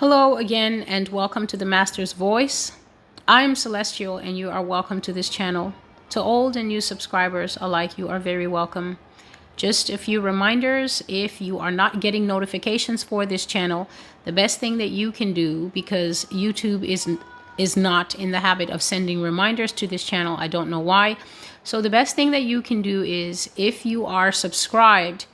Hello again, and welcome to the Master's Voice. I am Celestial, and you are welcome to this channel. To old and new subscribers alike, you are very welcome. Just a few reminders if you are not getting notifications for this channel, the best thing that you can do because YouTube isn't is not in the habit of sending reminders to this channel. I don't know why. So the best thing that you can do is if you are subscribed,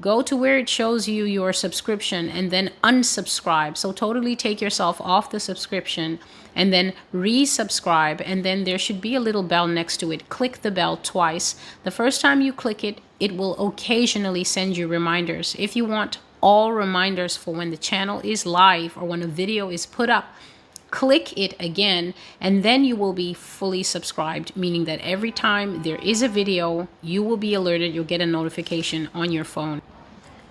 go to where it shows you your subscription and then unsubscribe. So totally take yourself off the subscription and then resubscribe and then there should be a little bell next to it. Click the bell twice. The first time you click it, it will occasionally send you reminders. If you want all reminders for when the channel is live or when a video is put up, click it again and then you will be fully subscribed meaning that every time there is a video you will be alerted you'll get a notification on your phone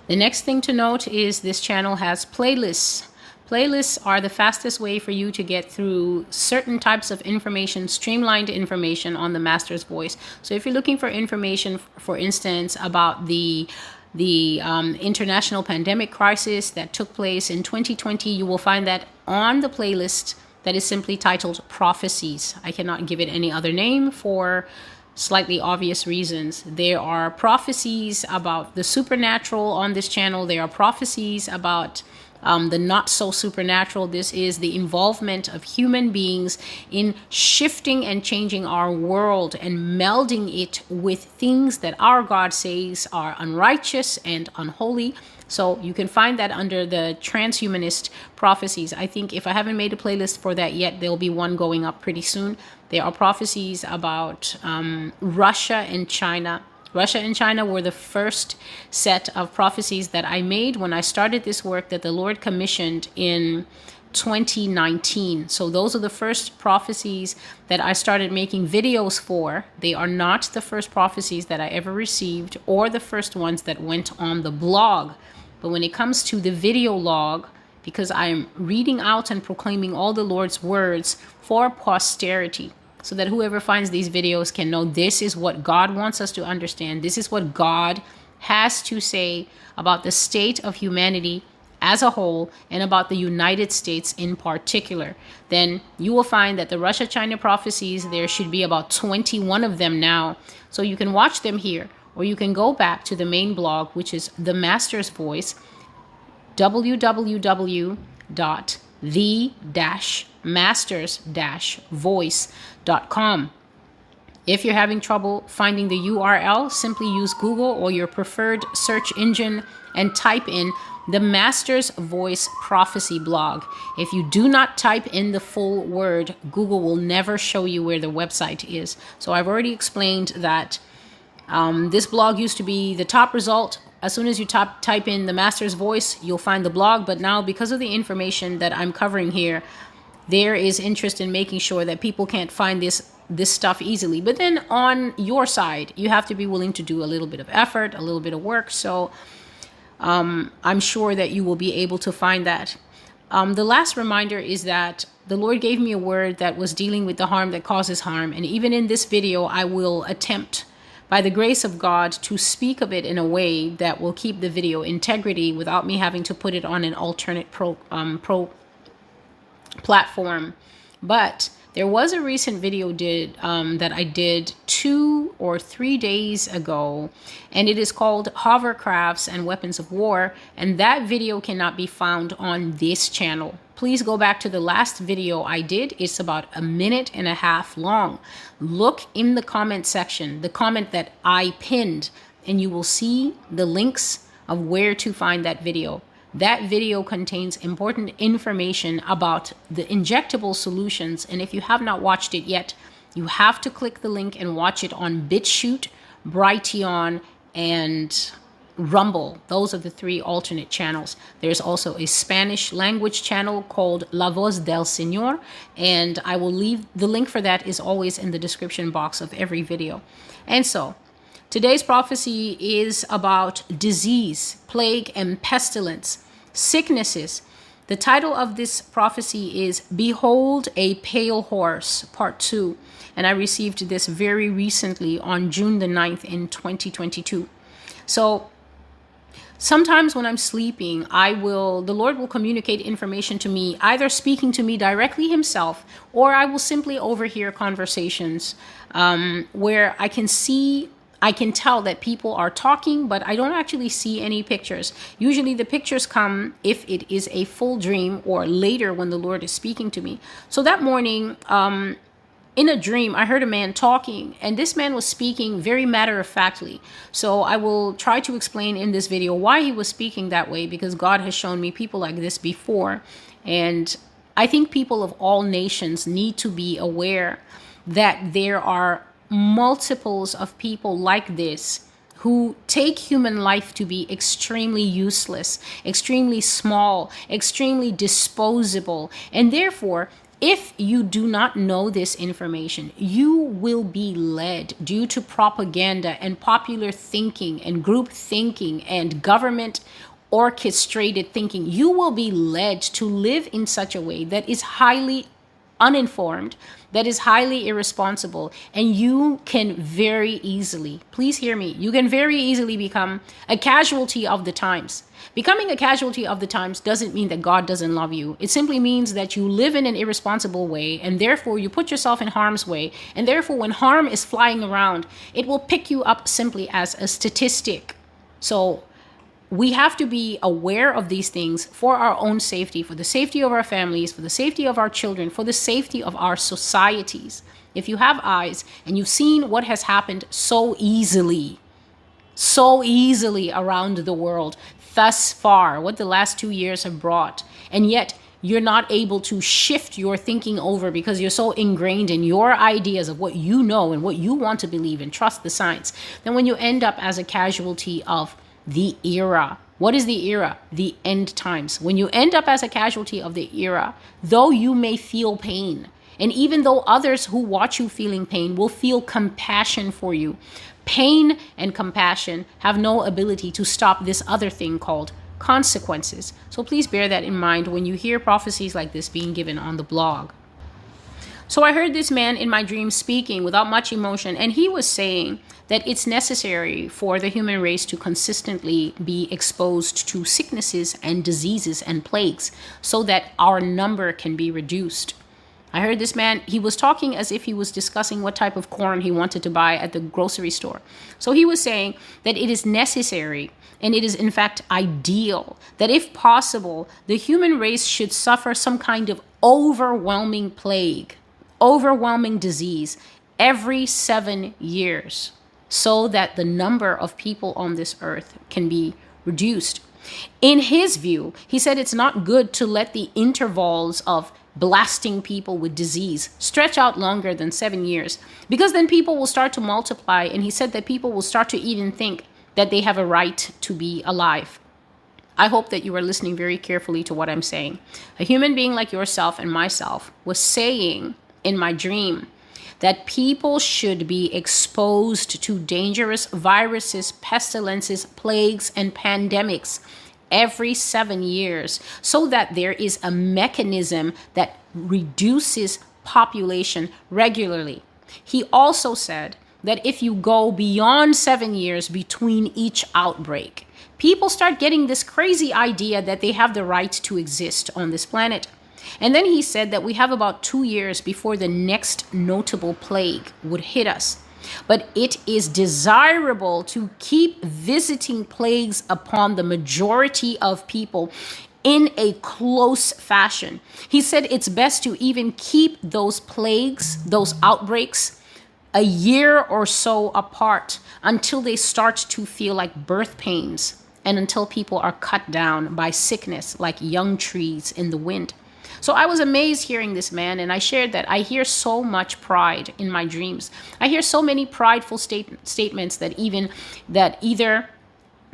the next thing to note is this channel has playlists Playlists are the fastest way for you to get through certain types of information, streamlined information on the Master's Voice. So, if you're looking for information, for instance, about the the um, international pandemic crisis that took place in 2020, you will find that on the playlist that is simply titled Prophecies. I cannot give it any other name for slightly obvious reasons. There are prophecies about the supernatural on this channel, there are prophecies about um, the not so supernatural. This is the involvement of human beings in shifting and changing our world and melding it with things that our God says are unrighteous and unholy. So you can find that under the transhumanist prophecies. I think if I haven't made a playlist for that yet, there'll be one going up pretty soon. There are prophecies about um, Russia and China Russia and China were the first set of prophecies that I made when I started this work that the Lord commissioned in 2019. So those are the first prophecies that I started making videos for. They are not the first prophecies that I ever received or the first ones that went on the blog. But when it comes to the video log, because I am reading out and proclaiming all the Lord's words for posterity, so that whoever finds these videos can know this is what God wants us to understand. This is what God has to say about the state of humanity as a whole and about the United States in particular, then you will find that the Russia China prophecies, there should be about 21 of them now. So you can watch them here, or you can go back to the main blog, which is The Master's Voice, www the masters If you're having trouble finding the URL, simply use Google or your preferred search engine and type in the Master's Voice Prophecy blog. If you do not type in the full word, Google will never show you where the website is. So I've already explained that um, this blog used to be the top result as soon as you top, type in the master's voice, you'll find the blog. But now, because of the information that I'm covering here, there is interest in making sure that people can't find this this stuff easily. But then on your side, you have to be willing to do a little bit of effort, a little bit of work. So um, I'm sure that you will be able to find that. Um, the last reminder is that the Lord gave me a word that was dealing with the harm that causes harm. And even in this video, I will attempt by the grace of God, to speak of it in a way that will keep the video integrity without me having to put it on an alternate pro, um, pro platform. But there was a recent video did um, that I did two or three days ago, and it is called Hovercrafts and Weapons of War. And that video cannot be found on this channel please go back to the last video I did. It's about a minute and a half long. Look in the comment section, the comment that I pinned, and you will see the links of where to find that video. That video contains important information about the injectable solutions, and if you have not watched it yet, you have to click the link and watch it on BitChute, Brighteon, and Rumble. Those are the three alternate channels. There's also a Spanish language channel called La Voz del Señor, and I will leave the link for that is always in the description box of every video. And so, today's prophecy is about disease, plague, and pestilence, sicknesses. The title of this prophecy is Behold a Pale Horse, Part 2. And I received this very recently on June the 9th in 2022. So, sometimes when I'm sleeping, I will, the Lord will communicate information to me, either speaking to me directly Himself, or I will simply overhear conversations um, where I can see. I can tell that people are talking, but I don't actually see any pictures. Usually, the pictures come if it is a full dream or later when the Lord is speaking to me. So that morning, um, in a dream, I heard a man talking, and this man was speaking very matter of factly. So I will try to explain in this video why he was speaking that way because God has shown me people like this before. And I think people of all nations need to be aware that there are multiples of people like this who take human life to be extremely useless, extremely small, extremely disposable, and therefore if you do not know this information, you will be led due to propaganda and popular thinking and group thinking and government orchestrated thinking. You will be led to live in such a way that is highly uninformed, that is highly irresponsible, and you can very easily, please hear me, you can very easily become a casualty of the times. Becoming a casualty of the times doesn't mean that God doesn't love you. It simply means that you live in an irresponsible way, and therefore you put yourself in harm's way. And therefore, when harm is flying around, it will pick you up simply as a statistic. So, we have to be aware of these things for our own safety, for the safety of our families, for the safety of our children, for the safety of our societies. If you have eyes and you've seen what has happened so easily, so easily around the world thus far, what the last two years have brought, and yet you're not able to shift your thinking over because you're so ingrained in your ideas of what you know and what you want to believe and trust the science, then when you end up as a casualty of the era. What is the era? The end times. When you end up as a casualty of the era, though you may feel pain, and even though others who watch you feeling pain will feel compassion for you, pain and compassion have no ability to stop this other thing called consequences. So please bear that in mind when you hear prophecies like this being given on the blog. So I heard this man in my dream speaking without much emotion, and he was saying that it's necessary for the human race to consistently be exposed to sicknesses and diseases and plagues so that our number can be reduced. I heard this man, he was talking as if he was discussing what type of corn he wanted to buy at the grocery store. So he was saying that it is necessary and it is in fact ideal that if possible, the human race should suffer some kind of overwhelming plague, overwhelming disease every seven years so that the number of people on this earth can be reduced. In his view, he said it's not good to let the intervals of blasting people with disease stretch out longer than seven years because then people will start to multiply. And he said that people will start to even think that they have a right to be alive. I hope that you are listening very carefully to what I'm saying. A human being like yourself and myself was saying in my dream that people should be exposed to dangerous viruses, pestilences, plagues, and pandemics every seven years so that there is a mechanism that reduces population regularly. He also said that if you go beyond seven years between each outbreak, people start getting this crazy idea that they have the right to exist on this planet. And then he said that we have about two years before the next notable plague would hit us. But it is desirable to keep visiting plagues upon the majority of people in a close fashion. He said it's best to even keep those plagues, those outbreaks, a year or so apart until they start to feel like birth pains and until people are cut down by sickness like young trees in the wind. So I was amazed hearing this man, and I shared that I hear so much pride in my dreams. I hear so many prideful state- statements that even that either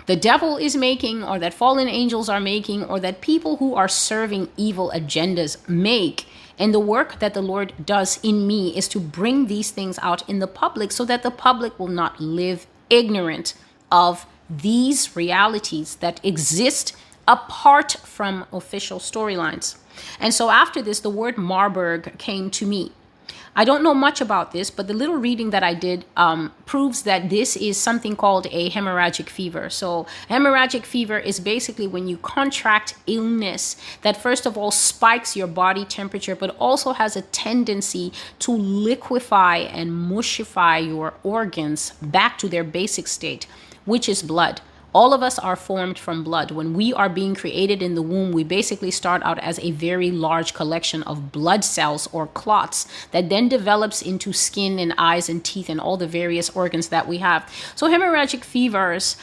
the devil is making, or that fallen angels are making, or that people who are serving evil agendas make. And the work that the Lord does in me is to bring these things out in the public so that the public will not live ignorant of these realities that exist apart from official storylines. And so after this, the word Marburg came to me. I don't know much about this, but the little reading that I did um, proves that this is something called a hemorrhagic fever. So, hemorrhagic fever is basically when you contract illness that, first of all, spikes your body temperature, but also has a tendency to liquefy and mushify your organs back to their basic state, which is blood. All of us are formed from blood. When we are being created in the womb, we basically start out as a very large collection of blood cells or clots that then develops into skin and eyes and teeth and all the various organs that we have. So, hemorrhagic fevers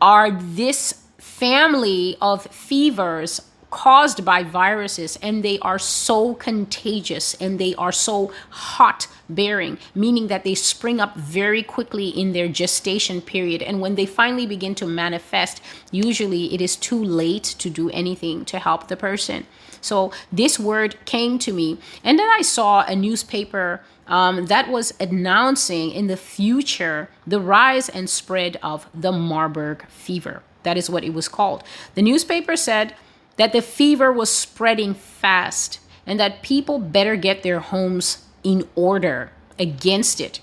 are this family of fevers caused by viruses and they are so contagious and they are so hot bearing, meaning that they spring up very quickly in their gestation period. And when they finally begin to manifest, usually it is too late to do anything to help the person. So this word came to me, and then I saw a newspaper um, that was announcing in the future the rise and spread of the Marburg fever. That is what it was called. The newspaper said that the fever was spreading fast and that people better get their homes in order against it.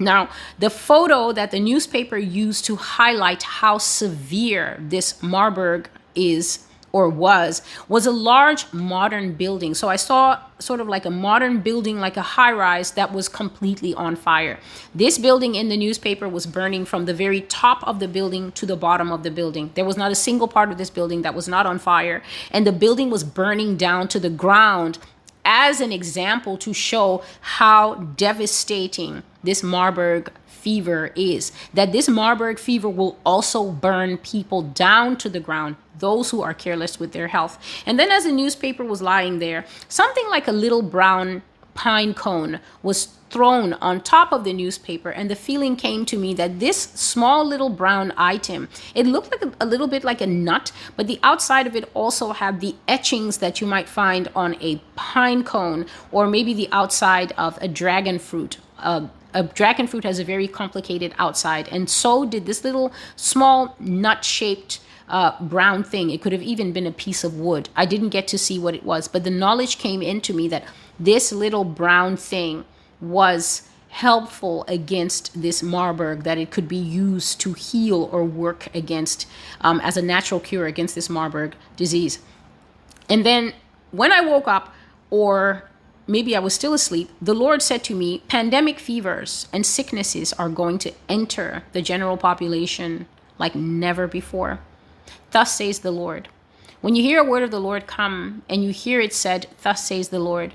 Now, the photo that the newspaper used to highlight how severe this Marburg is or was was a large modern building. So I saw sort of like a modern building, like a high rise that was completely on fire. This building in the newspaper was burning from the very top of the building to the bottom of the building. There was not a single part of this building that was not on fire, and the building was burning down to the ground as an example to show how devastating this Marburg fever is. That this Marburg fever will also burn people down to the ground, those who are careless with their health. And then, as the newspaper was lying there, something like a little brown pine cone was thrown on top of the newspaper and the feeling came to me that this small little brown item it looked like a, a, little bit like a nut but the outside of it also had the etchings that you might find on a pine cone or maybe the outside of a dragon fruit uh, a dragon fruit has a very complicated outside, and so did this little small nut shaped uh, brown thing. It could have even been a piece of wood. I didn't get to see what it was, but the knowledge came into me that this little brown thing was helpful against this Marburg, that it could be used to heal or work against um, as a natural cure against this Marburg disease. And then when I woke up, or maybe I was still asleep, the Lord said to me, Pandemic fevers and sicknesses are going to enter the general population like never before. Thus says the Lord. When you hear a word of the Lord come and you hear it said, Thus says the Lord,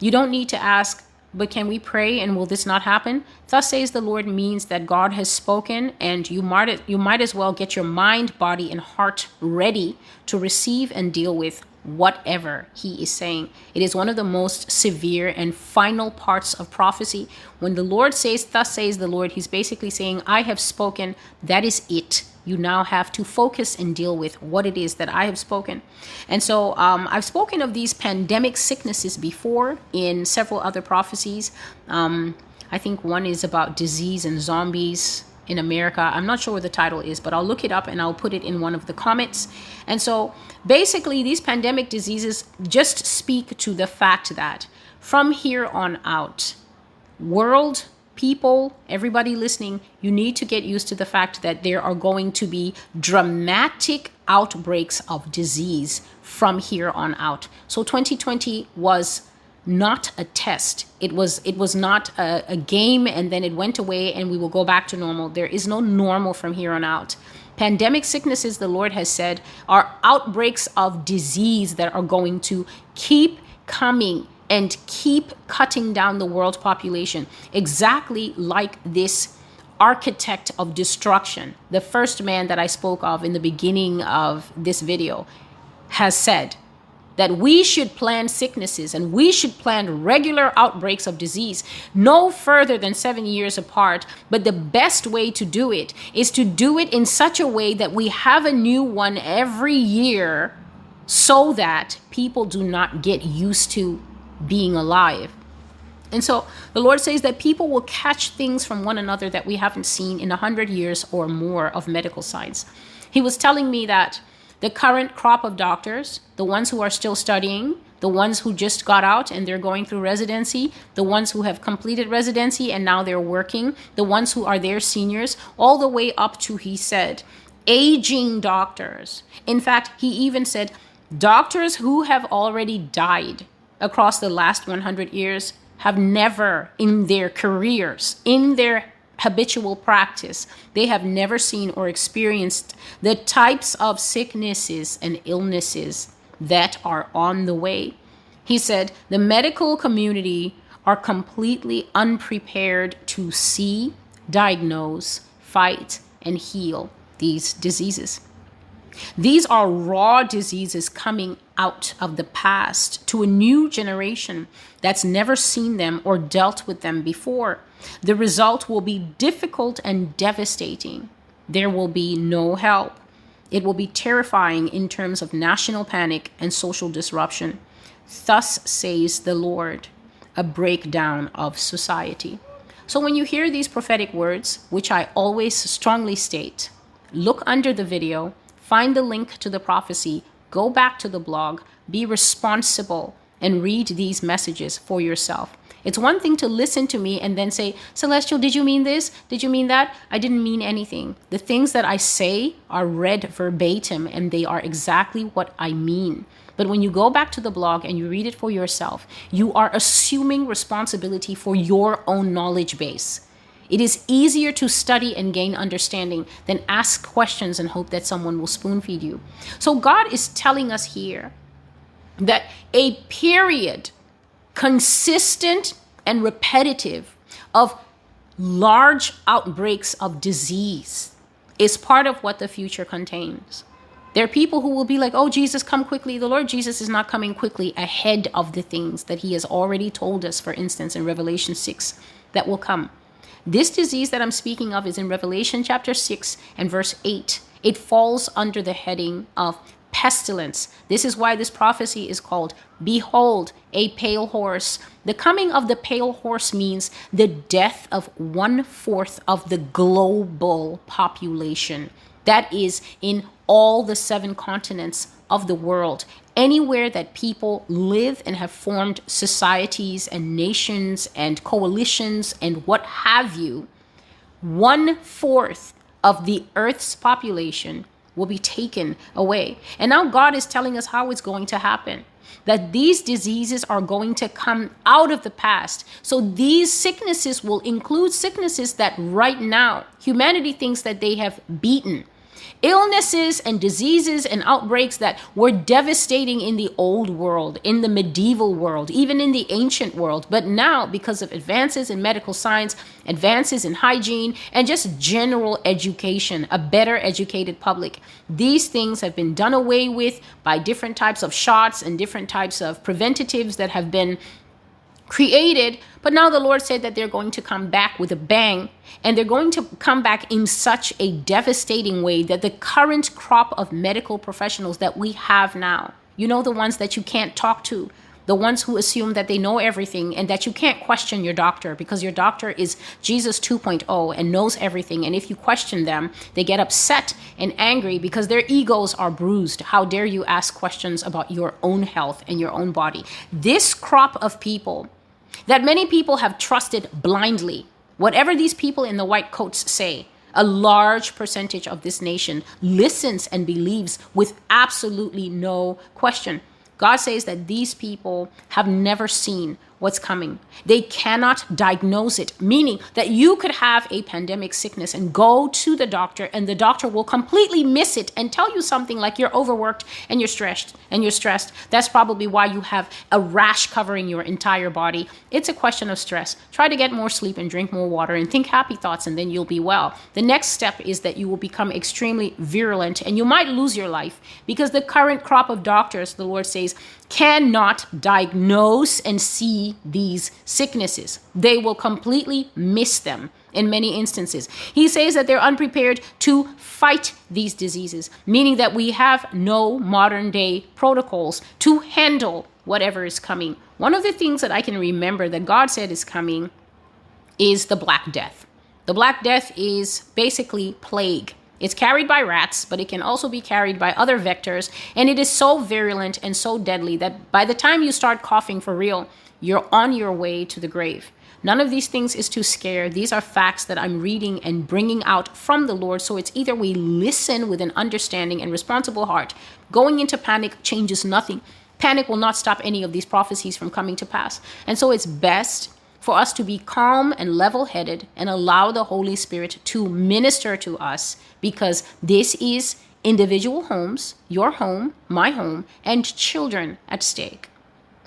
you don't need to ask, but can we pray and will this not happen? Thus says the Lord means that God has spoken and you might, you might as well get your mind, body, and heart ready to receive and deal with whatever he is saying. It is one of the most severe and final parts of prophecy. When the Lord says, Thus says the Lord, he's basically saying, I have spoken, that is it. You now have to focus and deal with what it is that I have spoken. And so um, I've spoken of these pandemic sicknesses before in several other prophecies. Um, I think one is about disease and zombies in America. I'm not sure what the title is, but I'll look it up and I'll put it in one of the comments. And so basically, these pandemic diseases just speak to the fact that from here on out, world people, everybody listening, you need to get used to the fact that there are going to be dramatic outbreaks of disease from here on out. So 2020 was not a test. It was it was not a, a, game and then it went away and we will go back to normal. There is no normal from here on out. Pandemic sicknesses, the Lord has said, are outbreaks of disease that are going to keep coming and keep cutting down the world population, exactly like this architect of destruction, the first man that I spoke of in the beginning of this video, has said that we should plan sicknesses and we should plan regular outbreaks of disease no further than seven years apart. But the best way to do it is to do it in such a way that we have a new one every year so that people do not get used to being alive. And so the Lord says that people will catch things from one another that we haven't seen in a hundred years or more of medical science. He was telling me that the current crop of doctors, the ones who are still studying, the ones who just got out and they're going through residency, the ones who have completed residency and now they're working, the ones who are their seniors, all the way up to, he said, aging doctors. In fact, he even said, doctors who have already died across the last 100 years have never in their careers, in their habitual practice, they have never seen or experienced the types of sicknesses and illnesses that are on the way. He said the medical community are completely unprepared to see, diagnose, fight, and heal these diseases. These are raw diseases coming out of the past to a new generation that's never seen them or dealt with them before. The result will be difficult and devastating. There will be no help. It will be terrifying in terms of national panic and social disruption. Thus says the Lord, a breakdown of society. So when you hear these prophetic words, which I always strongly state, look under the video, find the link to the prophecy, go back to the blog, be responsible, and read these messages for yourself. It's one thing to listen to me and then say, Celestial, did you mean this? Did you mean that? I didn't mean anything. The things that I say are read verbatim and they are exactly what I mean. But when you go back to the blog and you read it for yourself, you are assuming responsibility for your own knowledge base. It is easier to study and gain understanding than ask questions and hope that someone will spoon feed you. So, God is telling us here that a period consistent and repetitive of large outbreaks of disease is part of what the future contains. There are people who will be like, oh, Jesus, come quickly. The Lord Jesus is not coming quickly ahead of the things that he has already told us, for instance, in Revelation 6, that will come. This disease that I'm speaking of is in Revelation chapter 6 and verse 8. It falls under the heading of pestilence. This is why this prophecy is called Behold, a pale horse. The coming of the pale horse means the death of one fourth of the global population. That is in all the seven continents of the world. Anywhere that people live and have formed societies and nations and coalitions and what have you, one fourth of the earth's population will be taken away. And now God is telling us how it's going to happen. That these diseases are going to come out of the past. So these sicknesses will include sicknesses that right now humanity thinks that they have beaten illnesses and diseases and outbreaks that were devastating in the old world, in the medieval world, even in the ancient world. But now, because of advances in medical science, advances in hygiene, and just general education, a better educated public, these things have been done away with by different types of shots and different types of preventatives that have been created. But now the Lord said that they're going to come back with a bang, and they're going to come back in such a devastating way that the current crop of medical professionals that we have now, you know, the ones that you can't talk to, the ones who assume that they know everything and that you can't question your doctor because your doctor is Jesus 2.0 and knows everything. And if you question them, they get upset and angry because their egos are bruised. How dare you ask questions about your own health and your own body? This crop of people that many people have trusted blindly. Whatever these people in the white coats say, a large percentage of this nation listens and believes with absolutely no question. God says that these people have never seen what's coming. They cannot diagnose it, meaning that you could have a pandemic sickness and go to the doctor, and the doctor will completely miss it and tell you something like you're overworked and you're stressed and you're stressed. That's probably why you have a rash covering your entire body. It's a question of stress. Try to get more sleep and drink more water and think happy thoughts, and then you'll be well. The next step is that you will become extremely virulent and you might lose your life because the current crop of doctors, the Lord says, cannot diagnose and see these sicknesses. They will completely miss them in many instances. He says that they're unprepared to fight these diseases, meaning that we have no modern day protocols to handle whatever is coming. One of the things that I can remember that God said is coming is the Black Death. The Black Death is basically plague It's carried by rats, but it can also be carried by other vectors. And it is so virulent and so deadly that by the time you start coughing for real, you're on your way to the grave. None of these things is to scare. These are facts that I'm reading and bringing out from the Lord. So it's either we listen with an understanding and responsible heart. Going into panic changes nothing. Panic will not stop any of these prophecies from coming to pass. And so it's best for us to be calm and level headed and allow the Holy Spirit to minister to us because this is individual homes, your home, my home, and children at stake.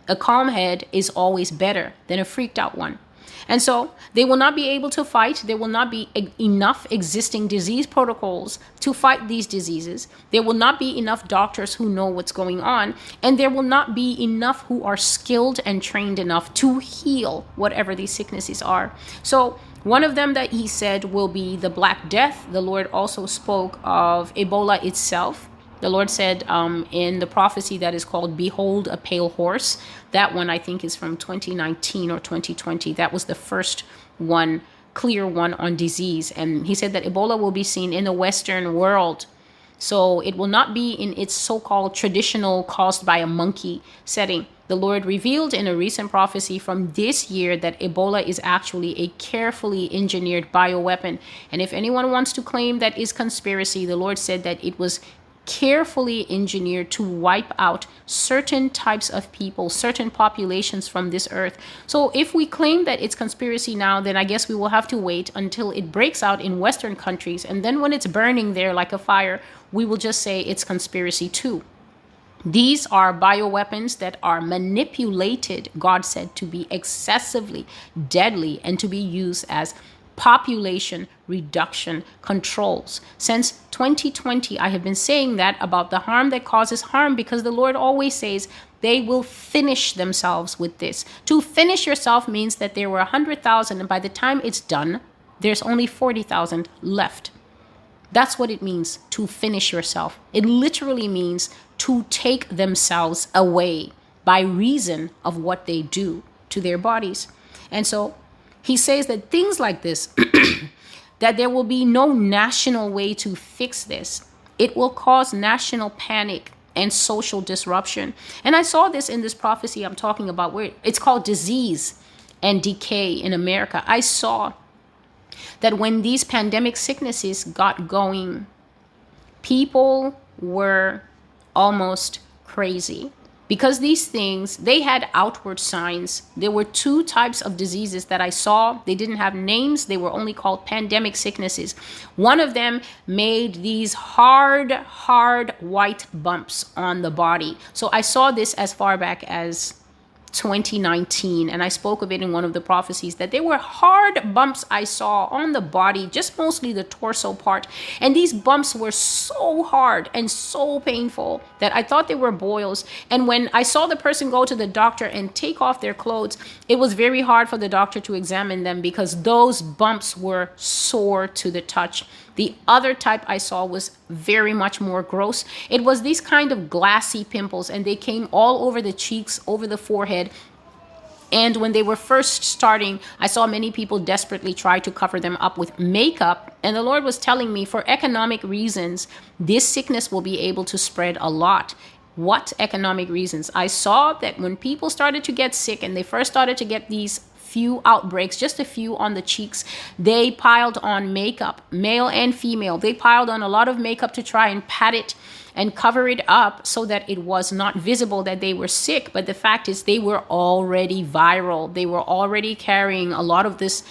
A calm head is always better than a freaked out one. And so they will not be able to fight. There will not be e- enough existing disease protocols to fight these diseases. There will not be enough doctors who know what's going on. And there will not be enough who are skilled and trained enough to heal whatever these sicknesses are. So one of them that he said will be the Black Death. The Lord also spoke of Ebola itself. The Lord said um, in the prophecy that is called Behold a Pale Horse. That one I think is from 2019 or 2020. That was the first one, clear one on disease. And he said that Ebola will be seen in the Western world. So it will not be in its so called traditional caused by a monkey setting. The Lord revealed in a recent prophecy from this year that Ebola is actually a carefully engineered bioweapon. And if anyone wants to claim that is conspiracy, the Lord said that it was carefully engineered to wipe out certain types of people, certain populations from this earth. So if we claim that it's conspiracy now, then I guess we will have to wait until it breaks out in Western countries. And then when it's burning there like a fire, we will just say it's conspiracy too. These are bioweapons that are manipulated, God said, to be excessively deadly and to be used as population reduction controls. Since 2020, I have been saying that about the harm that causes harm because the Lord always says they will finish themselves with this. To finish yourself means that there were 100,000, and by the time it's done, there's only 40,000 left. That's what it means to finish yourself. It literally means to take themselves away by reason of what they do to their bodies. And so he says that things like this, that there will be no national way to fix this. It will cause national panic and social disruption. And I saw this in this prophecy I'm talking about, where it's called disease and decay in America. I saw that when these pandemic sicknesses got going, people were almost crazy because these things they had outward signs. There were two types of diseases that i saw. They didn't have names. They were only called pandemic sicknesses. One of them made these hard hard white bumps on the body. So i saw this as far back as 2019 and I spoke of it in one of the prophecies that there were hard bumps I saw on the body just mostly the torso part and these bumps were so hard and so painful that I thought they were boils and when I saw the person go to the doctor and take off their clothes it was very hard for the doctor to examine them because those bumps were sore to the touch the other type I saw was very much more gross. It was these kind of glassy pimples, and they came all over the cheeks, over the forehead. And when they were first starting, I saw many people desperately try to cover them up with makeup. And the Lord was telling me, for economic reasons, this sickness will be able to spread a lot. What economic reasons? I saw that when people started to get sick and they first started to get these few outbreaks, just a few on the cheeks. They piled on makeup, male and female. They piled on a lot of makeup to try and pat it and cover it up so that it was not visible that they were sick. But the fact is, they were already viral. They were already carrying a lot of this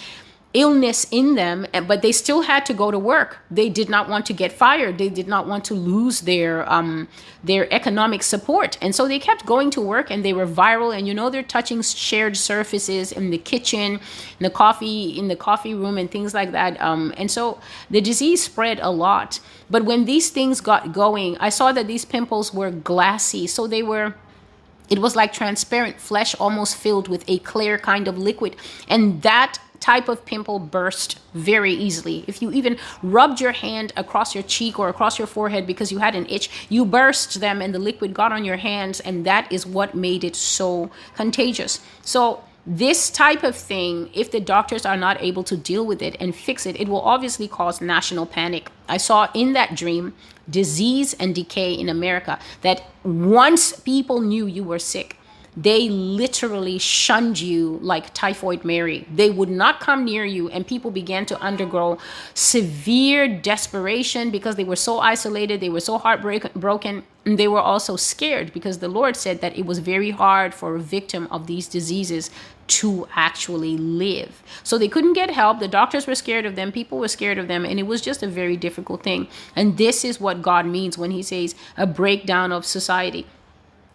illness in them, but they still had to go to work. They did not want to get fired. They did not want to lose their um, their economic support, and so they kept going to work. And they were viral. And you know, they're touching shared surfaces in the kitchen, in the coffee in the coffee room, and things like that. Um, and so the disease spread a lot. But when these things got going, I saw that these pimples were glassy, so they were it was like transparent flesh almost filled with a clear kind of liquid and that type of pimple burst very easily. If you even rubbed your hand across your cheek or across your forehead because you had an itch, you burst them and the liquid got on your hands, and that is what made it so contagious. So, this type of thing, if the doctors are not able to deal with it and fix it, it will obviously cause national panic. I saw in that dream disease and decay in America that once people knew you were sick, they literally shunned you like typhoid Mary. They would not come near you, and people began to undergo severe desperation because they were so isolated, they were so heartbroken, and they were also scared because the Lord said that it was very hard for a victim of these diseases to actually live. So they couldn't get help. The doctors were scared of them, people were scared of them, and it was just a very difficult thing. And this is what God means when He says a breakdown of society.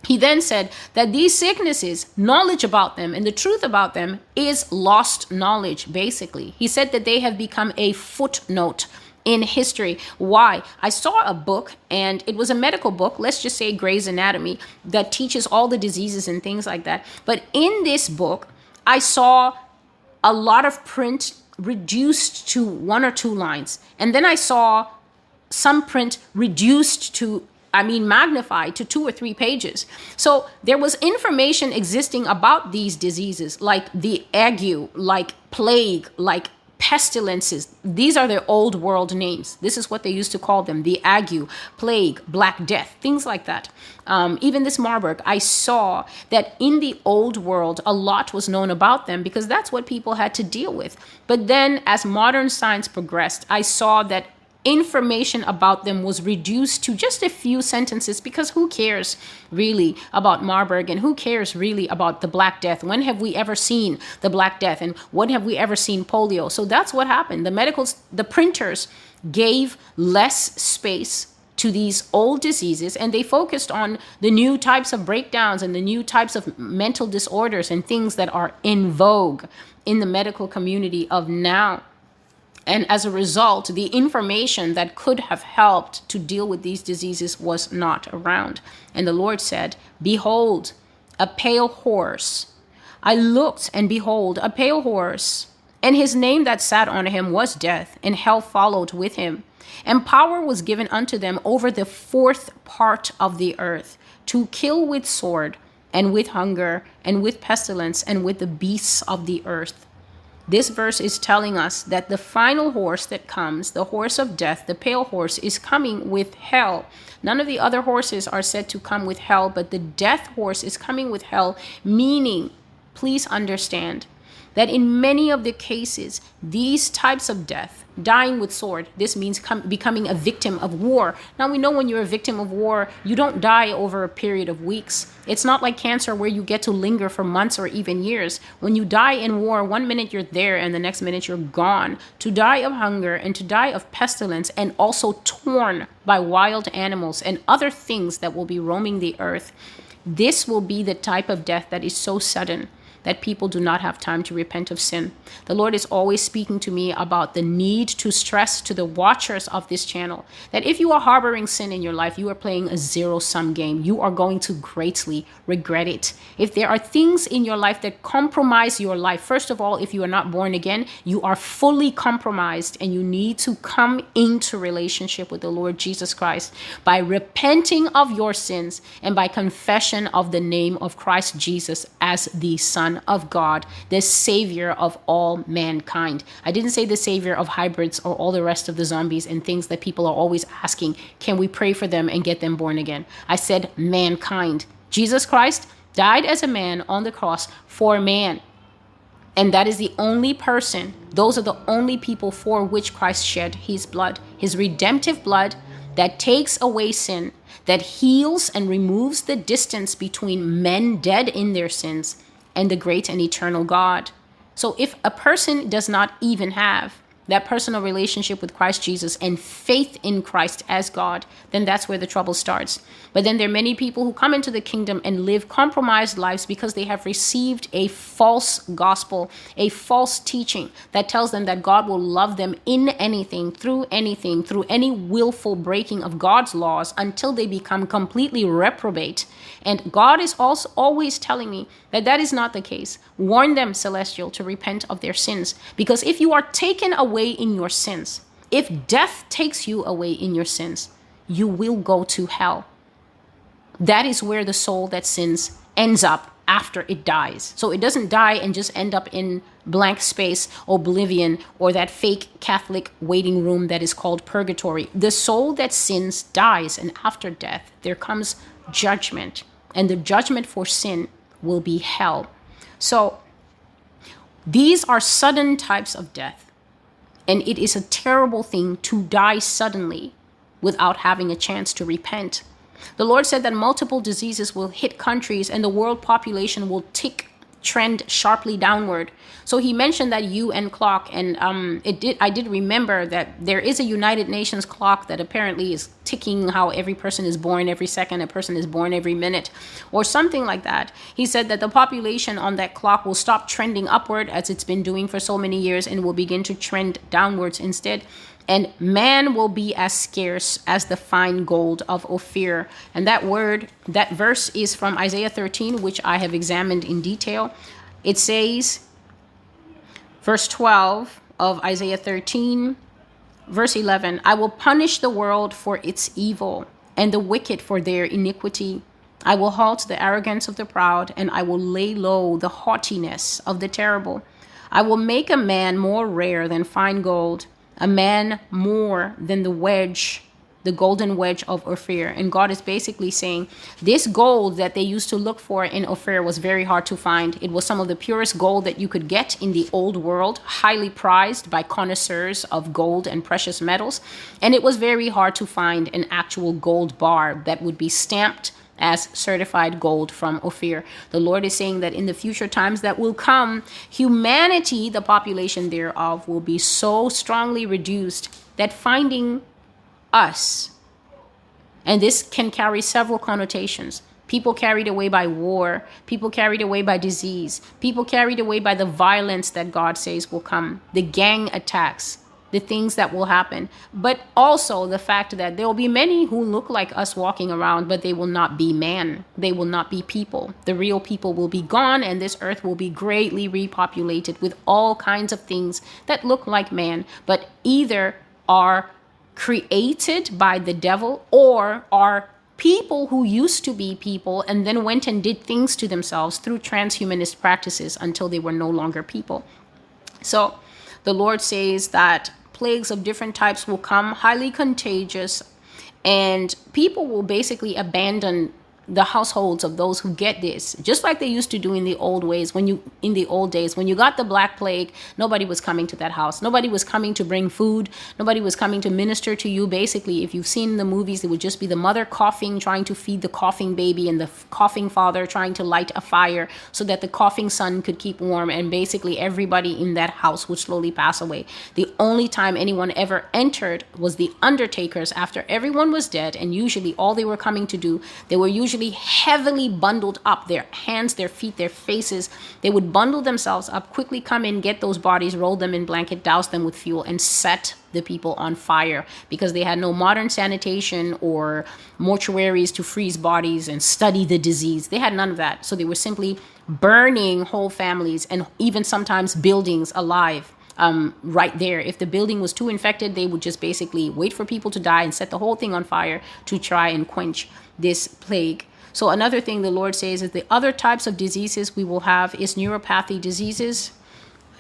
He then said that these sicknesses, knowledge about them and the truth about them is lost knowledge, basically. He said that they have become a footnote in history. Why? I saw a book, and it was a medical book, let's just say Gray's Anatomy, that teaches all the diseases and things like that. But in this book, I saw a lot of print reduced to one or two lines. And then I saw some print reduced to I mean, magnified to two or three pages. So there was information existing about these diseases, like the ague, like plague, like pestilences. These are their old world names. This is what they used to call them the ague, plague, black death, things like that. Um, even this Marburg, I saw that in the old world, a lot was known about them because that's what people had to deal with. But then, as modern science progressed, I saw that information about them was reduced to just a few sentences because who cares really about Marburg and who cares really about the Black Death? When have we ever seen the Black Death and when have we ever seen polio? So that's what happened. The medicals, the printers gave less space to these old diseases and they focused on the new types of breakdowns and the new types of mental disorders and things that are in vogue in the medical community of now. And as a result, the information that could have helped to deal with these diseases was not around. And the Lord said, Behold, a pale horse. I looked, and behold, a pale horse. And his name that sat on him was Death, and hell followed with him. And power was given unto them over the fourth part of the earth to kill with sword, and with hunger, and with pestilence, and with the beasts of the earth this verse is telling us that the final horse that comes, the horse of death, the pale horse, is coming with hell. None of the other horses are said to come with hell, but the death horse is coming with hell, meaning, please understand, that in many of the cases, these types of death, dying with sword, this means com- becoming a victim of war. Now we know when you're a victim of war, you don't die over a period of weeks. It's not like cancer where you get to linger for months or even years. When you die in war, one minute you're there and the next minute you're gone. To die of hunger and to die of pestilence and also torn by wild animals and other things that will be roaming the earth. This will be the type of death that is so sudden that people do not have time to repent of sin. The Lord is always speaking to me about the need to stress to the watchers of this channel that if you are harboring sin in your life, you are playing a zero sum game. You are going to greatly regret it. If there are things in your life that compromise your life, first of all, if you are not born again, you are fully compromised and you need to come into relationship with the Lord Jesus Christ by repenting of your sins and by confession of the name of Christ Jesus as the Son Son of God, the Savior of all mankind. I didn't say the Savior of hybrids or all the rest of the zombies and things that people are always asking can we pray for them and get them born again? I said mankind. Jesus Christ died as a man on the cross for man. And that is the only person, those are the only people for which Christ shed his blood, his redemptive blood that takes away sin, that heals and removes the distance between men dead in their sins and the great and eternal God. So if a person does not even have that personal relationship with Christ Jesus and faith in Christ as God, then that's where the trouble starts. But then there are many people who come into the kingdom and live compromised lives because they have received a false gospel, a false teaching that tells them that God will love them in anything, through anything, through any willful breaking of God's laws until they become completely reprobate. And God is also always telling me that that is not the case. Warn them, celestial, to repent of their sins. Because if you are taken away in your sins, if death takes you away in your sins, you will go to hell. That is where the soul that sins ends up after it dies. So it doesn't die and just end up in blank space, oblivion, or that fake Catholic waiting room that is called purgatory. The soul that sins dies, and after death, there comes judgment. And the judgment for sin will be hell. So these are sudden types of death. And it is a terrible thing to die suddenly without having a chance to repent. The Lord said that multiple diseases will hit countries and the world population will tick trend sharply downward. So he mentioned that UN clock, and um, it did. I did remember that there is a United Nations clock that apparently is ticking how every person is born every second, a person is born every minute, or something like that. He said that the population on that clock will stop trending upward as it's been doing for so many years, and will begin to trend downwards instead and man will be as scarce as the fine gold of Ophir. And that word, that verse is from Isaiah 13, which I have examined in detail. It says, verse 12 of Isaiah 13, verse 11 I will punish the world for its evil and the wicked for their iniquity. I will halt the arrogance of the proud, and I will lay low the haughtiness of the terrible. I will make a man more rare than fine gold a man more than the wedge, the golden wedge of Ophir. And God is basically saying this gold that they used to look for in Ophir was very hard to find. It was some of the purest gold that you could get in the old world, highly prized by connoisseurs of gold and precious metals. And it was very hard to find an actual gold bar that would be stamped as certified gold from Ophir. The Lord is saying that in the future times that will come, humanity, the population thereof, will be so strongly reduced that finding us, and this can carry several connotations. People carried away by war, people carried away by disease, people carried away by the violence that God says will come, the gang attacks, the things that will happen, but also the fact that there will be many who look like us walking around, but they will not be man. They will not be people. The real people will be gone, and this earth will be greatly repopulated with all kinds of things that look like man, but either are created by the devil or are people who used to be people and then went and did things to themselves through transhumanist practices until they were no longer people. So the Lord says that plagues of different types will come, highly contagious, and people will basically abandon the households of those who get this just like they used to do in the old ways when you in the old days when you got the black plague nobody was coming to that house. Nobody was coming to bring food. Nobody was coming to minister to you. Basically if you've seen the movies it would just be the mother coughing trying to feed the coughing baby and the coughing father trying to light a fire so that the coughing son could keep warm. And basically everybody in that house would slowly pass away. The only time anyone ever entered was the undertakers after everyone was dead. And usually all they were coming to do they were usually usually heavily bundled up their hands, their feet, their faces. They would bundle themselves up, quickly come in, get those bodies, roll them in blanket, douse them with fuel, and set the people on fire because they had no modern sanitation or mortuaries to freeze bodies and study the disease. They had none of that. So they were simply burning whole families and even sometimes buildings alive. Um, right there. If the building was too infected, they would just basically wait for people to die and set the whole thing on fire to try and quench this plague. So another thing the Lord says is the other types of diseases we will have is neuropathy diseases.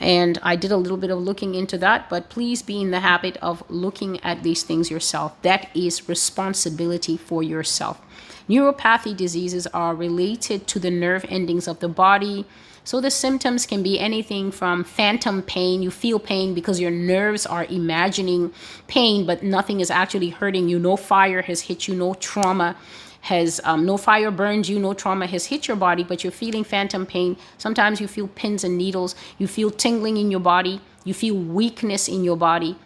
And I did a little bit of looking into that, but please be in the habit of looking at these things yourself. That is responsibility for yourself. Neuropathy diseases are related to the nerve endings of the body. So the symptoms can be anything from phantom pain. You feel pain because your nerves are imagining pain, but nothing is actually hurting you. No fire has hit you, no trauma has um, no fire burned you, no trauma has hit your body, but you're feeling phantom pain. Sometimes you feel pins and needles, you feel tingling in your body, you feel weakness in your body.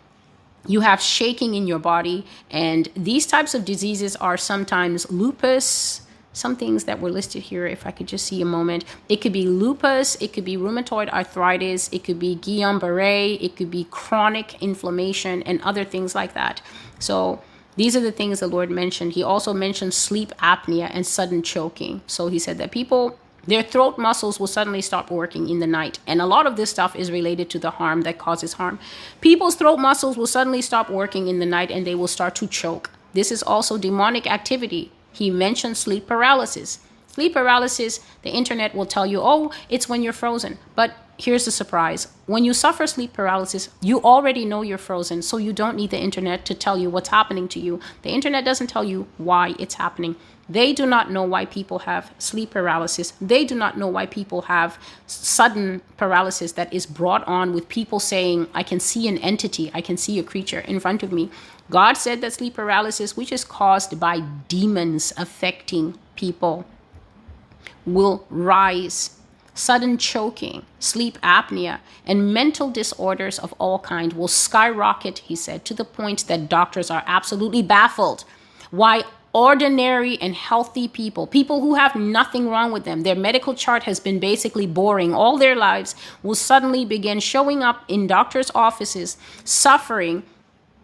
You have shaking in your body, and these types of diseases are sometimes lupus, some things that were listed here if i could just see a moment. It could be lupus. It could be rheumatoid arthritis. It could be guillain-barre it could be chronic inflammation and other things like that. So these are the things the Lord mentioned. He also mentioned sleep apnea and sudden choking. So he said that people, their throat muscles will suddenly stop working in the night. And a lot of this stuff is related to the harm that causes harm. People's throat muscles will suddenly stop working in the night and they will start to choke. This is also demonic activity. He mentioned sleep paralysis. Sleep paralysis, the internet will tell you, oh, it's when you're frozen. But here's the surprise when you suffer sleep paralysis, you already know you're frozen, so you don't need the internet to tell you what's happening to you. The internet doesn't tell you why it's happening. They do not know why people have sleep paralysis. They do not know why people have sudden paralysis that is brought on with people saying, I can see an entity, I can see a creature in front of me. God said that sleep paralysis, which is caused by demons affecting people, will rise. Sudden choking, sleep apnea, and mental disorders of all kind will skyrocket, he said, to the point that doctors are absolutely baffled why ordinary and healthy people, people who have nothing wrong with them, their medical chart has been basically boring all their lives, will suddenly begin showing up in doctors' offices suffering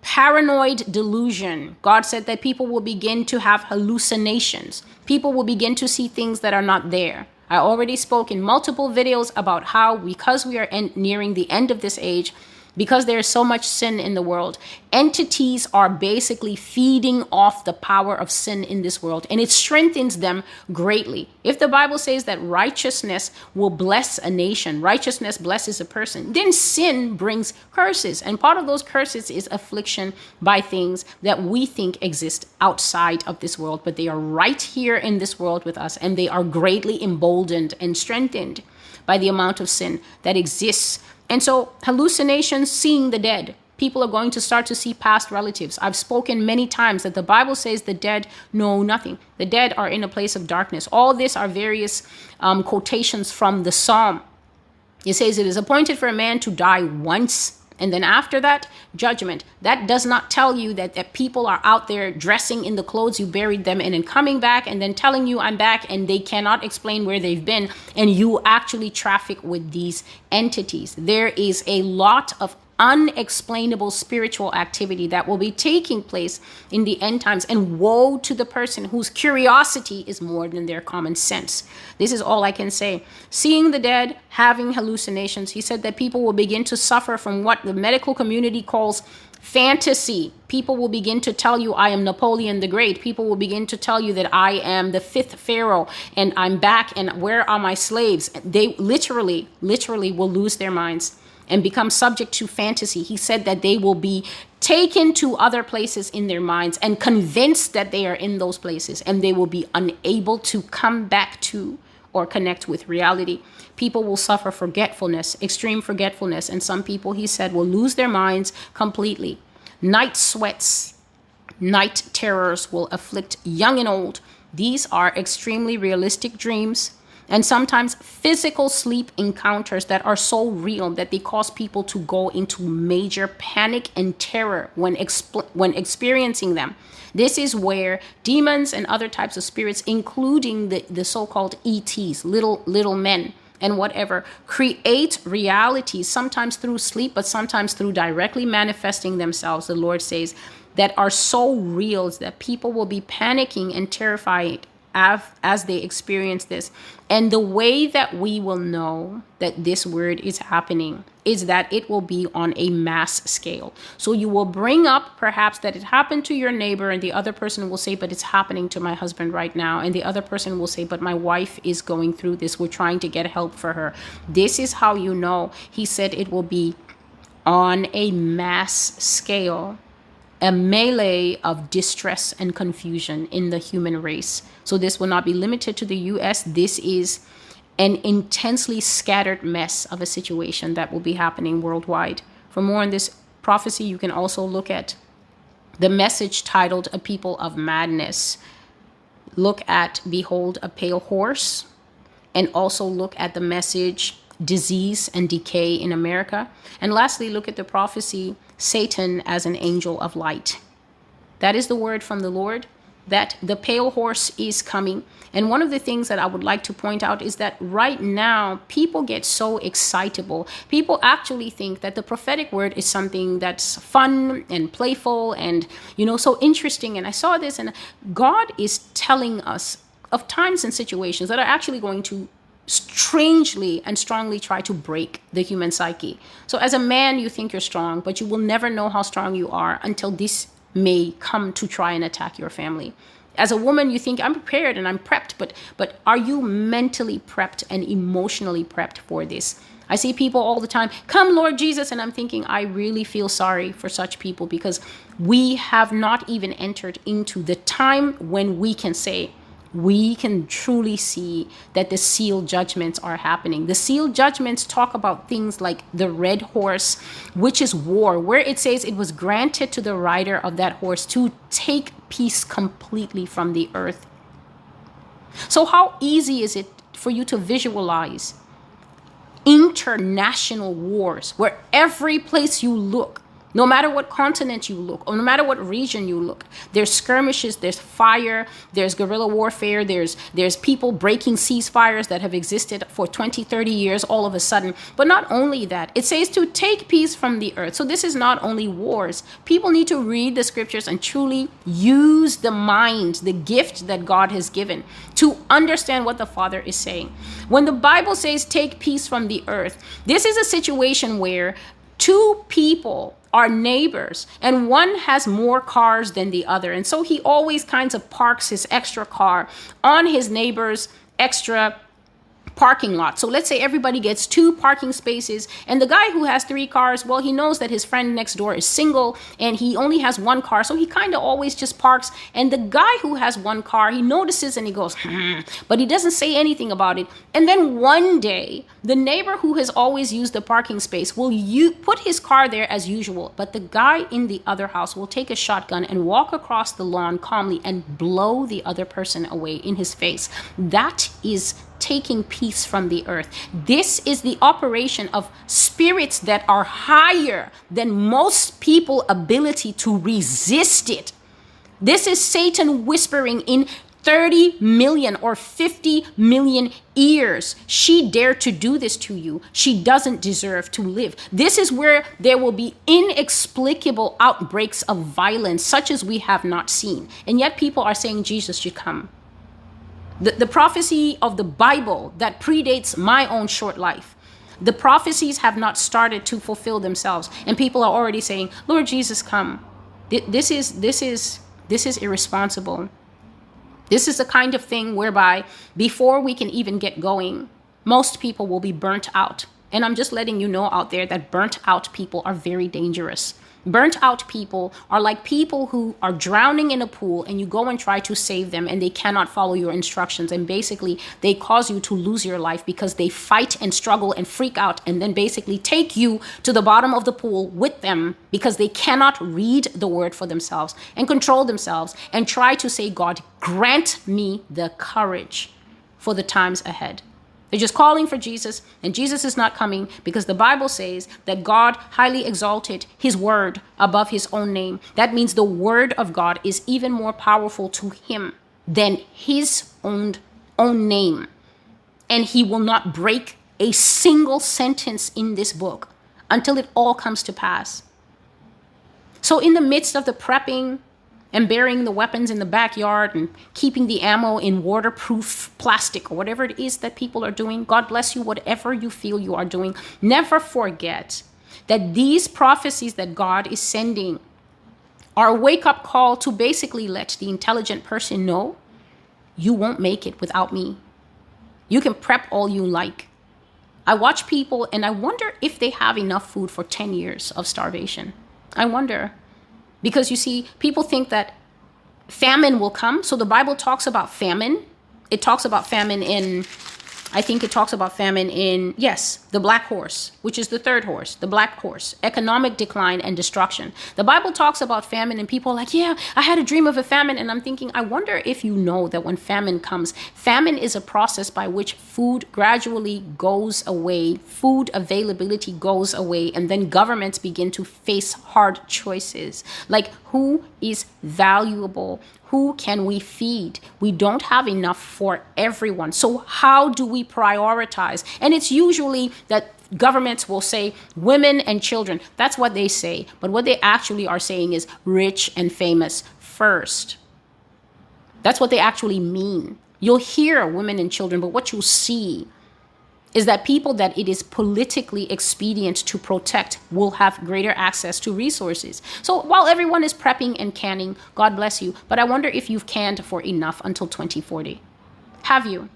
paranoid delusion. God said that people will begin to have hallucinations. People will begin to see things that are not there. I already spoke in multiple videos about how, because we are en- nearing the end of this age, because there is so much sin in the world, entities are basically feeding off the power of sin in this world, and it strengthens them greatly. If the Bible says that righteousness will bless a nation, righteousness blesses a person, then sin brings curses, and part of those curses is affliction by things that we think exist outside of this world, but they are right here in this world with us, and they are greatly emboldened and strengthened by the amount of sin that exists and so, hallucinations, seeing the dead. People are going to start to see past relatives. I've spoken many times that the Bible says the dead know nothing. The dead are in a place of darkness. All this are various um, quotations from the Psalm. It says, It is appointed for a man to die once and then after that, judgment. That does not tell you that, that people are out there dressing in the clothes you buried them in and coming back and then telling you I'm back and they cannot explain where they've been and you actually traffic with these entities. There is a lot of unexplainable spiritual activity that will be taking place in the end times. And woe to the person whose curiosity is more than their common sense. This is all I can say. Seeing the dead, having hallucinations, he said that people will begin to suffer from what the medical community calls fantasy. People will begin to tell you, I am Napoleon the Great. People will begin to tell you that I am the fifth Pharaoh and I'm back and where are my slaves? They literally, literally will lose their minds and become subject to fantasy. He said that they will be taken to other places in their minds and convinced that they are in those places and they will be unable to come back to or connect with reality. People will suffer forgetfulness, extreme forgetfulness, and some people, he said, will lose their minds completely. Night sweats, night terrors will afflict young and old. These are extremely realistic dreams and sometimes physical sleep encounters that are so real that they cause people to go into major panic and terror when exp- when experiencing them. This is where demons and other types of spirits, including the, the so-called ETs, little little men, and whatever create realities sometimes through sleep but sometimes through directly manifesting themselves the lord says that are so real that people will be panicking and terrified as, as they experience this. And the way that we will know that this word is happening is that it will be on a mass scale. So you will bring up perhaps that it happened to your neighbor, and the other person will say, But it's happening to my husband right now. And the other person will say, But my wife is going through this. We're trying to get help for her. This is how you know. He said it will be on a mass scale a melee of distress and confusion in the human race. So this will not be limited to the US. This is an intensely scattered mess of a situation that will be happening worldwide. For more on this prophecy, you can also look at the message titled A People of Madness. Look at Behold a Pale Horse, and also look at the message Disease and Decay in America. And lastly, look at the prophecy Satan as an angel of light. That is the word from the Lord that the pale horse is coming. And one of the things that I would like to point out is that right now people get so excitable. People actually think that the prophetic word is something that's fun and playful and, you know, so interesting. And I saw this, and God is telling us of times and situations that are actually going to strangely and strongly try to break the human psyche. So, as a man, you think you're strong, but you will never know how strong you are until this may come to try and attack your family. As a woman, you think I'm prepared and I'm prepped, but but are you mentally prepped and emotionally prepped for this? I see people all the time, come Lord Jesus, and I'm thinking I really feel sorry for such people because we have not even entered into the time when we can say, we can truly see that the seal judgments are happening. The seal judgments talk about things like the red horse, which is war, where it says it was granted to the rider of that horse to take peace completely from the earth. So, how easy is it for you to visualize international wars where every place you look, no matter what continent you look, or no matter what region you look, there's skirmishes, there's fire, there's guerrilla warfare, there's there's people breaking ceasefires that have existed for 20, 30 years all of a sudden. But not only that, it says to take peace from the earth. So this is not only wars. People need to read the scriptures and truly use the mind, the gift that God has given to understand what the Father is saying. When the Bible says take peace from the earth, this is a situation where two people are neighbors and one has more cars than the other. And so he always kinds of parks his extra car on his neighbor's extra parking lot. So let's say everybody gets two parking spaces, and the guy who has three cars, well, he knows that his friend next door is single and he only has one car, so he kind of always just parks. And the guy who has one car, he notices and he goes, hmm, but he doesn't say anything about it. And then one day, the neighbor who has always used the parking space will you put his car there as usual, but the guy in the other house will take a shotgun and walk across the lawn calmly and blow the other person away in his face. That is taking peace from the earth. This is the operation of spirits that are higher than most people' ability to resist it. This is Satan whispering in 30 million or 50 million ears. She dared to do this to you. She doesn't deserve to live. This is where there will be inexplicable outbreaks of violence, such as we have not seen. And yet people are saying Jesus should come the, the prophecy of the Bible that predates my own short life. The prophecies have not started to fulfill themselves, and people are already saying, "Lord Jesus, come." This is this is this is irresponsible. This is the kind of thing whereby before we can even get going, most people will be burnt out. And I'm just letting you know out there that burnt out people are very dangerous. Burnt out people are like people who are drowning in a pool and you go and try to save them and they cannot follow your instructions. And basically, they cause you to lose your life because they fight and struggle and freak out and then basically take you to the bottom of the pool with them because they cannot read the word for themselves and control themselves and try to say, God, grant me the courage for the times ahead. They're just calling for Jesus, and Jesus is not coming because the Bible says that God highly exalted his word above his own name. That means the word of God is even more powerful to him than his own, own name. And he will not break a single sentence in this book until it all comes to pass. So, in the midst of the prepping and burying the weapons in the backyard and keeping the ammo in waterproof plastic or whatever it is that people are doing. God bless you, whatever you feel you are doing. Never forget that these prophecies that God is sending are a wake up call to basically let the intelligent person know you won't make it without me. You can prep all you like. I watch people and I wonder if they have enough food for 10 years of starvation. I wonder. Because you see, people think that famine will come. So the Bible talks about famine. It talks about famine in I think it talks about famine in, yes, the black horse, which is the third horse, the black horse, economic decline and destruction. The Bible talks about famine, and people are like, yeah, I had a dream of a famine. And I'm thinking, I wonder if you know that when famine comes, famine is a process by which food gradually goes away, food availability goes away, and then governments begin to face hard choices like who is valuable who can we feed? We don't have enough for everyone. So, how do we prioritize? And it's usually that governments will say women and children. That's what they say. But what they actually are saying is rich and famous first. That's what they actually mean. You'll hear women and children, but what you'll see is that people that it is politically expedient to protect will have greater access to resources. So while everyone is prepping and canning, God bless you, but I wonder if you've canned for enough until 2040. Have you?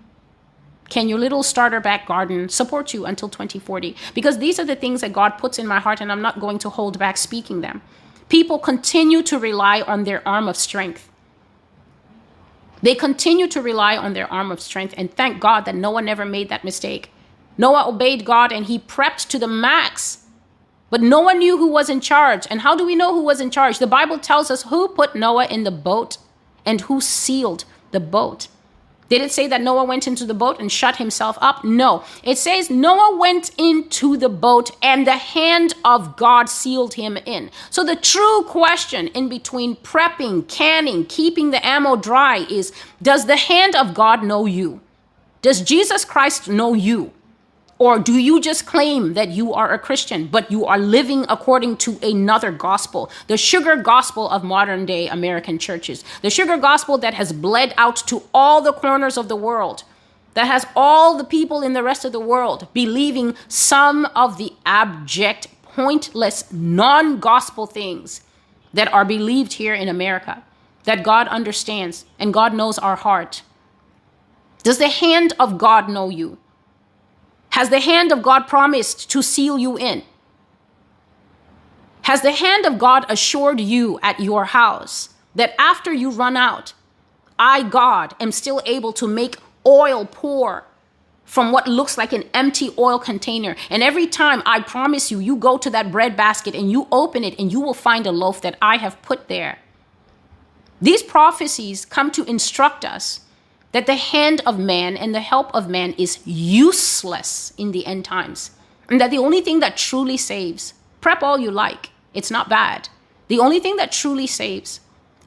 Can your little starter back garden support you until 2040? Because these are the things that God puts in my heart, and I'm not going to hold back speaking them. People continue to rely on their arm of strength. They continue to rely on their arm of strength, and thank God that no one ever made that mistake. Noah obeyed God and he prepped to the max. But no one knew who was in charge. And how do we know who was in charge? The Bible tells us who put Noah in the boat and who sealed the boat. Did it say that Noah went into the boat and shut himself up? No. It says Noah went into the boat and the hand of God sealed him in. So the true question in between prepping, canning, keeping the ammo dry is Does the hand of God know you? Does Jesus Christ know you? Or do you just claim that you are a Christian, but you are living according to another gospel, the sugar gospel of modern day American churches, the sugar gospel that has bled out to all the corners of the world, that has all the people in the rest of the world believing some of the abject, pointless, non gospel things that are believed here in America, that God understands and God knows our heart? Does the hand of God know you? Has the hand of God promised to seal you in? Has the hand of God assured you at your house that after you run out, I, God, am still able to make oil pour from what looks like an empty oil container. And every time I promise you, you go to that bread basket and you open it and you will find a loaf that I have put there. These prophecies come to instruct us that the hand of man and the help of man is useless in the end times. And that the only thing that truly saves, prep all you like, it's not bad. The only thing that truly saves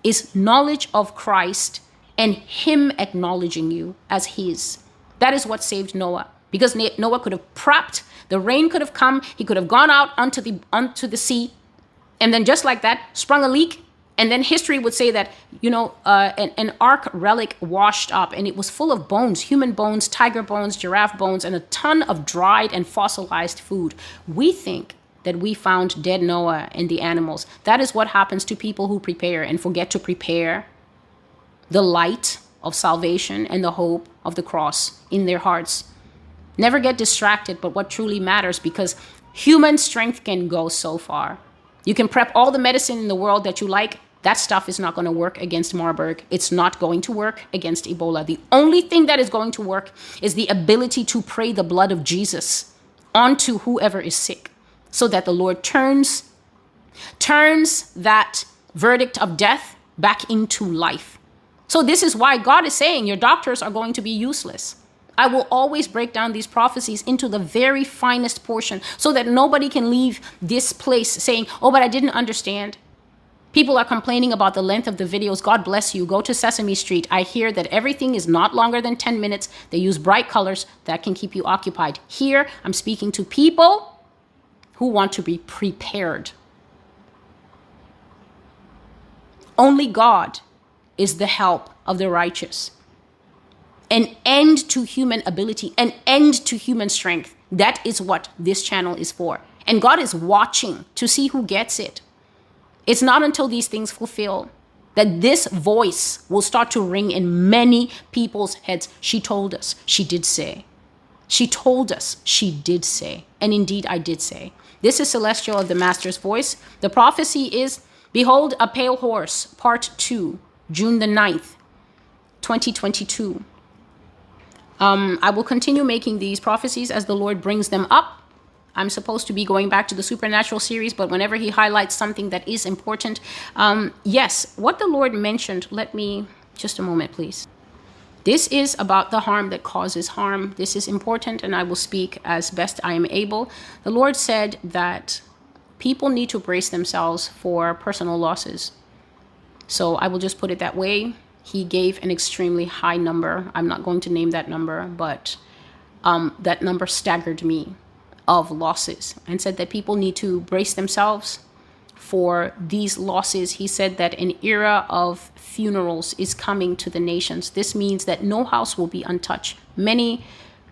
is knowledge of Christ and Him acknowledging you as His. That is what saved Noah. Because Noah could have prepped, the rain could have come, he could have gone out onto the onto the sea, and then just like that, sprung a leak, and then history would say that, you know, uh, an, an ark relic washed up and it was full of bones, human bones, tiger bones, giraffe bones, and a ton of dried and fossilized food. We think that we found dead Noah and the animals. That is what happens to people who prepare and forget to prepare the light of salvation and the hope of the cross in their hearts. Never get distracted, but what truly matters because human strength can go so far. You can prep all the medicine in the world that you like, that stuff is not going to work against Marburg. It's not going to work against Ebola. The only thing that is going to work is the ability to pray the blood of Jesus onto whoever is sick so that the Lord turns turns that verdict of death back into life. So this is why God is saying your doctors are going to be useless. I will always break down these prophecies into the very finest portion so that nobody can leave this place saying, "Oh, but I didn't understand." People are complaining about the length of the videos. God bless you. Go to Sesame Street. I hear that everything is not longer than 10 minutes. They use bright colors that can keep you occupied. Here, I'm speaking to people who want to be prepared. Only God is the help of the righteous. An end to human ability, an end to human strength. That is what this channel is for. And God is watching to see who gets it. It's not until these things fulfill that this voice will start to ring in many people's heads. She told us, she did say. She told us, she did say. And indeed, I did say. This is Celestial of the Master's voice. The prophecy is Behold, a pale horse, part two, June the 9th, 2022. Um, I will continue making these prophecies as the Lord brings them up. I'm supposed to be going back to the supernatural series, but whenever he highlights something that is important, um, yes, what the Lord mentioned, let me just a moment, please. This is about the harm that causes harm. This is important, and I will speak as best I am able. The Lord said that people need to brace themselves for personal losses. So I will just put it that way. He gave an extremely high number. I'm not going to name that number, but um, that number staggered me of losses and said that people need to brace themselves for these losses. He said that an era of funerals is coming to the nations. This means that no house will be untouched. Many,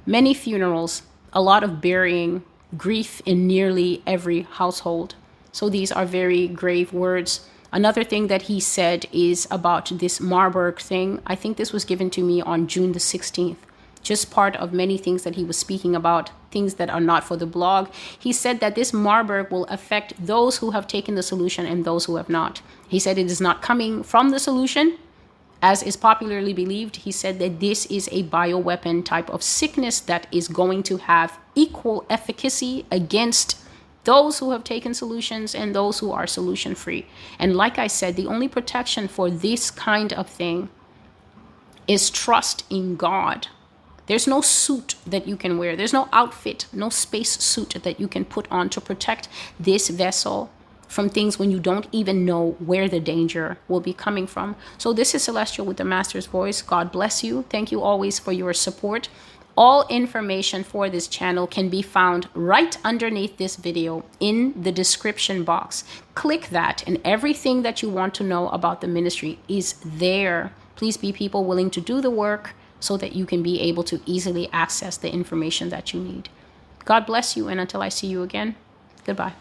many funerals a lot of burying grief in nearly every household. So these are very grave words. Another thing that he said is about this Marburg thing. I think this was given to me on June the 16th. Just part of many things that he was speaking about, things that are not for the blog. He said that this Marburg will affect those who have taken the solution and those who have not. He said it is not coming from the solution, as is popularly believed, he said that this is a bioweapon type of sickness that is going to have equal efficacy against those who have taken solutions and those who are solution free. And like I said, the only protection for this kind of thing is trust in God. There's no suit that you can wear, there's no outfit, no space suit that you can put on to protect this vessel from things when you don't even know where the danger will be coming from. So, this is Celestial with the Master's Voice. God bless you. Thank you always for your support. All information for this channel can be found right underneath this video in the description box. Click that, and everything that you want to know about the ministry is there. Please be people willing to do the work so that you can be able to easily access the information that you need. God bless you, and until I see you again, goodbye.